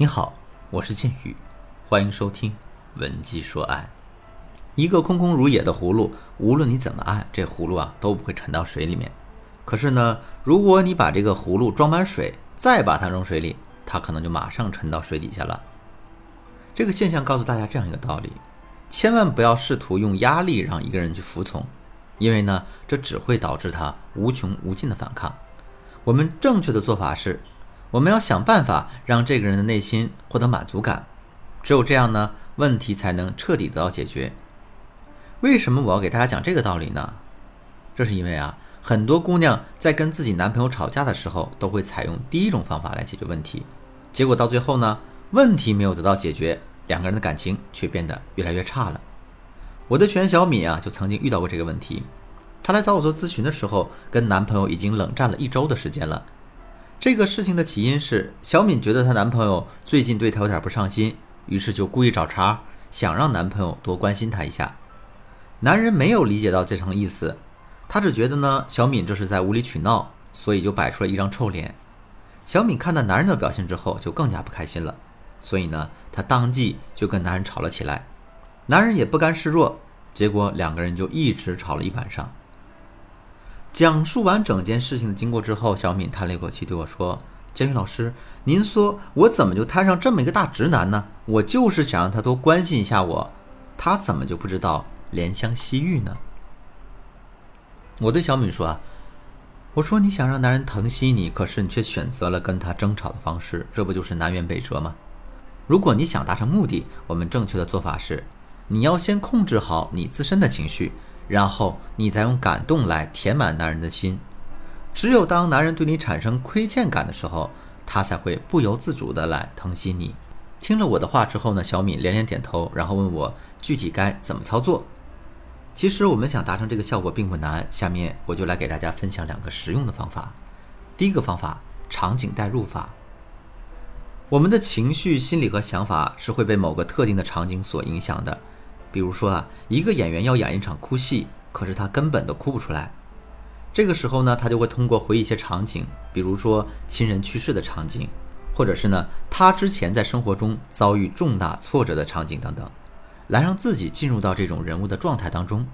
你好，我是剑宇，欢迎收听《文姬说爱》。一个空空如也的葫芦，无论你怎么按，这葫芦啊都不会沉到水里面。可是呢，如果你把这个葫芦装满水，再把它扔水里，它可能就马上沉到水底下了。这个现象告诉大家这样一个道理：千万不要试图用压力让一个人去服从，因为呢，这只会导致他无穷无尽的反抗。我们正确的做法是。我们要想办法让这个人的内心获得满足感，只有这样呢，问题才能彻底得到解决。为什么我要给大家讲这个道理呢？这是因为啊，很多姑娘在跟自己男朋友吵架的时候，都会采用第一种方法来解决问题，结果到最后呢，问题没有得到解决，两个人的感情却变得越来越差了。我的学员小敏啊，就曾经遇到过这个问题。她来找我做咨询的时候，跟男朋友已经冷战了一周的时间了。这个事情的起因是小敏觉得她男朋友最近对她有点不上心，于是就故意找茬，想让男朋友多关心她一下。男人没有理解到这层意思，他只觉得呢小敏这是在无理取闹，所以就摆出了一张臭脸。小敏看到男人的表现之后，就更加不开心了，所以呢她当即就跟男人吵了起来。男人也不甘示弱，结果两个人就一直吵了一晚上。讲述完整件事情的经过之后，小敏叹了一口气，对我说：“监狱老师，您说我怎么就摊上这么一个大直男呢？我就是想让他多关心一下我，他怎么就不知道怜香惜玉呢？”我对小敏说：“啊，我说你想让男人疼惜你，可是你却选择了跟他争吵的方式，这不就是南辕北辙吗？如果你想达成目的，我们正确的做法是，你要先控制好你自身的情绪。”然后你再用感动来填满男人的心，只有当男人对你产生亏欠感的时候，他才会不由自主的来疼惜你。听了我的话之后呢，小敏连连点头，然后问我具体该怎么操作。其实我们想达成这个效果并不难，下面我就来给大家分享两个实用的方法。第一个方法，场景代入法。我们的情绪、心理和想法是会被某个特定的场景所影响的。比如说啊，一个演员要演一场哭戏，可是他根本都哭不出来。这个时候呢，他就会通过回忆一些场景，比如说亲人去世的场景，或者是呢他之前在生活中遭遇重大挫折的场景等等，来让自己进入到这种人物的状态当中。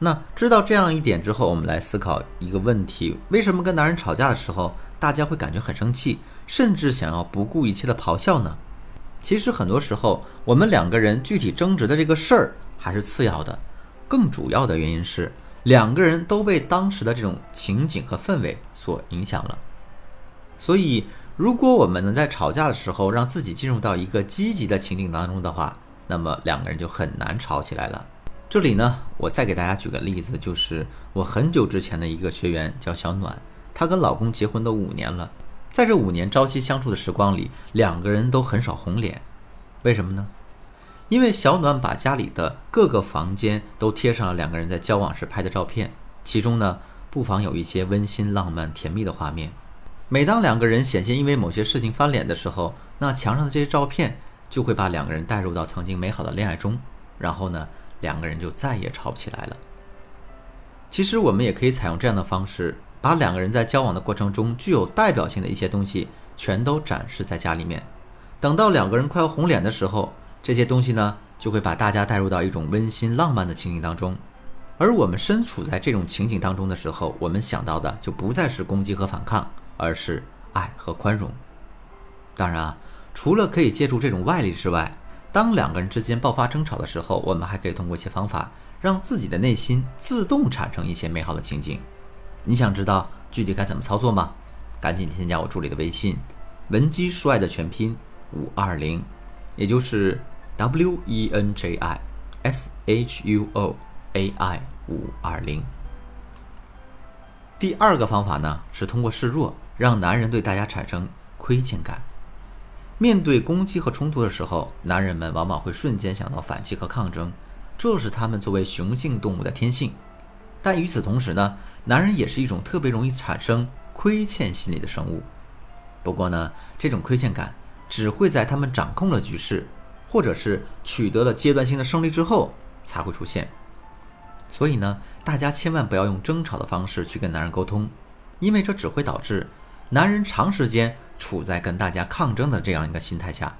那知道这样一点之后，我们来思考一个问题：为什么跟男人吵架的时候，大家会感觉很生气，甚至想要不顾一切的咆哮呢？其实很多时候，我们两个人具体争执的这个事儿还是次要的，更主要的原因是两个人都被当时的这种情景和氛围所影响了。所以，如果我们能在吵架的时候让自己进入到一个积极的情景当中的话，那么两个人就很难吵起来了。这里呢，我再给大家举个例子，就是我很久之前的一个学员叫小暖，她跟老公结婚都五年了。在这五年朝夕相处的时光里，两个人都很少红脸，为什么呢？因为小暖把家里的各个房间都贴上了两个人在交往时拍的照片，其中呢不妨有一些温馨、浪漫、甜蜜的画面。每当两个人险些因为某些事情翻脸的时候，那墙上的这些照片就会把两个人带入到曾经美好的恋爱中，然后呢，两个人就再也吵不起来了。其实我们也可以采用这样的方式。把两个人在交往的过程中具有代表性的一些东西全都展示在家里面，等到两个人快要红脸的时候，这些东西呢就会把大家带入到一种温馨浪漫的情景当中。而我们身处在这种情景当中的时候，我们想到的就不再是攻击和反抗，而是爱和宽容。当然啊，除了可以借助这种外力之外，当两个人之间爆发争吵的时候，我们还可以通过一些方法，让自己的内心自动产生一些美好的情景。你想知道具体该怎么操作吗？赶紧添加我助理的微信，文姬说爱的全拼五二零，也就是 W E N J I S H U O A I 五二零。第二个方法呢，是通过示弱，让男人对大家产生亏欠感。面对攻击和冲突的时候，男人们往往会瞬间想到反击和抗争，这是他们作为雄性动物的天性。但与此同时呢？男人也是一种特别容易产生亏欠心理的生物，不过呢，这种亏欠感只会在他们掌控了局势，或者是取得了阶段性的胜利之后才会出现。所以呢，大家千万不要用争吵的方式去跟男人沟通，因为这只会导致男人长时间处在跟大家抗争的这样一个心态下。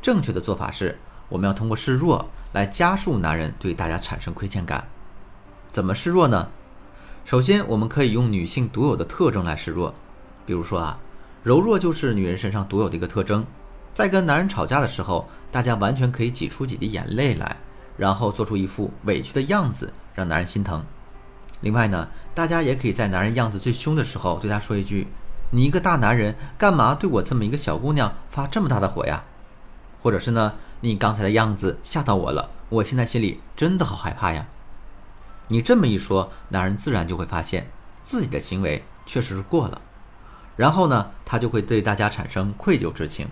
正确的做法是，我们要通过示弱来加速男人对大家产生亏欠感。怎么示弱呢？首先，我们可以用女性独有的特征来示弱，比如说啊，柔弱就是女人身上独有的一个特征。在跟男人吵架的时候，大家完全可以挤出几滴眼泪来，然后做出一副委屈的样子，让男人心疼。另外呢，大家也可以在男人样子最凶的时候，对他说一句：“你一个大男人，干嘛对我这么一个小姑娘发这么大的火呀？”或者是呢，你刚才的样子吓到我了，我现在心里真的好害怕呀。你这么一说，男人自然就会发现自己的行为确实是过了，然后呢，他就会对大家产生愧疚之情。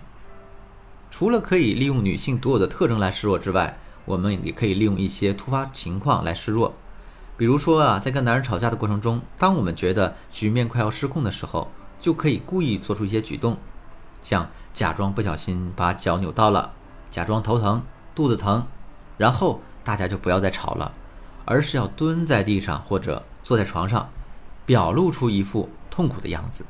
除了可以利用女性独有的特征来示弱之外，我们也可以利用一些突发情况来示弱。比如说啊，在跟男人吵架的过程中，当我们觉得局面快要失控的时候，就可以故意做出一些举动，像假装不小心把脚扭到了，假装头疼、肚子疼，然后大家就不要再吵了。而是要蹲在地上或者坐在床上，表露出一副痛苦的样子。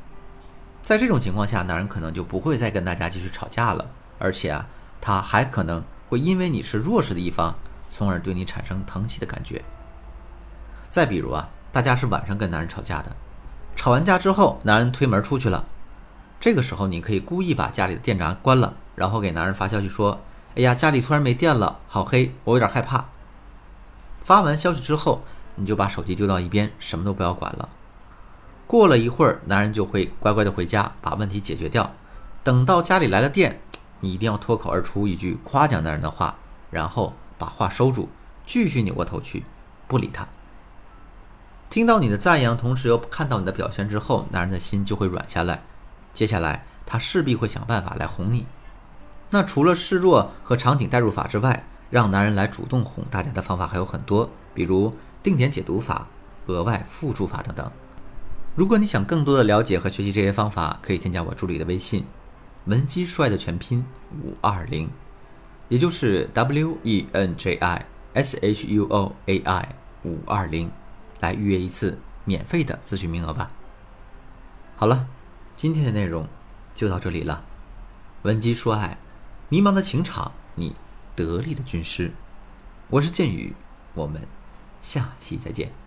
在这种情况下，男人可能就不会再跟大家继续吵架了，而且啊，他还可能会因为你是弱势的一方，从而对你产生疼惜的感觉。再比如啊，大家是晚上跟男人吵架的，吵完架之后，男人推门出去了，这个时候你可以故意把家里的电闸关了，然后给男人发消息说：“哎呀，家里突然没电了，好黑，我有点害怕。”发完消息之后，你就把手机丢到一边，什么都不要管了。过了一会儿，男人就会乖乖的回家，把问题解决掉。等到家里来了电，你一定要脱口而出一句夸奖男人的话，然后把话收住，继续扭过头去，不理他。听到你的赞扬，同时又看到你的表现之后，男人的心就会软下来。接下来，他势必会想办法来哄你。那除了示弱和场景代入法之外，让男人来主动哄大家的方法还有很多，比如定点解读法、额外付出法等等。如果你想更多的了解和学习这些方法，可以添加我助理的微信“文姬说爱”的全拼五二零，也就是 W E N J I S H U O A I 五二零，来预约一次免费的咨询名额吧。好了，今天的内容就到这里了。文姬说爱，迷茫的情场，你。得力的军师，我是剑宇，我们下期再见。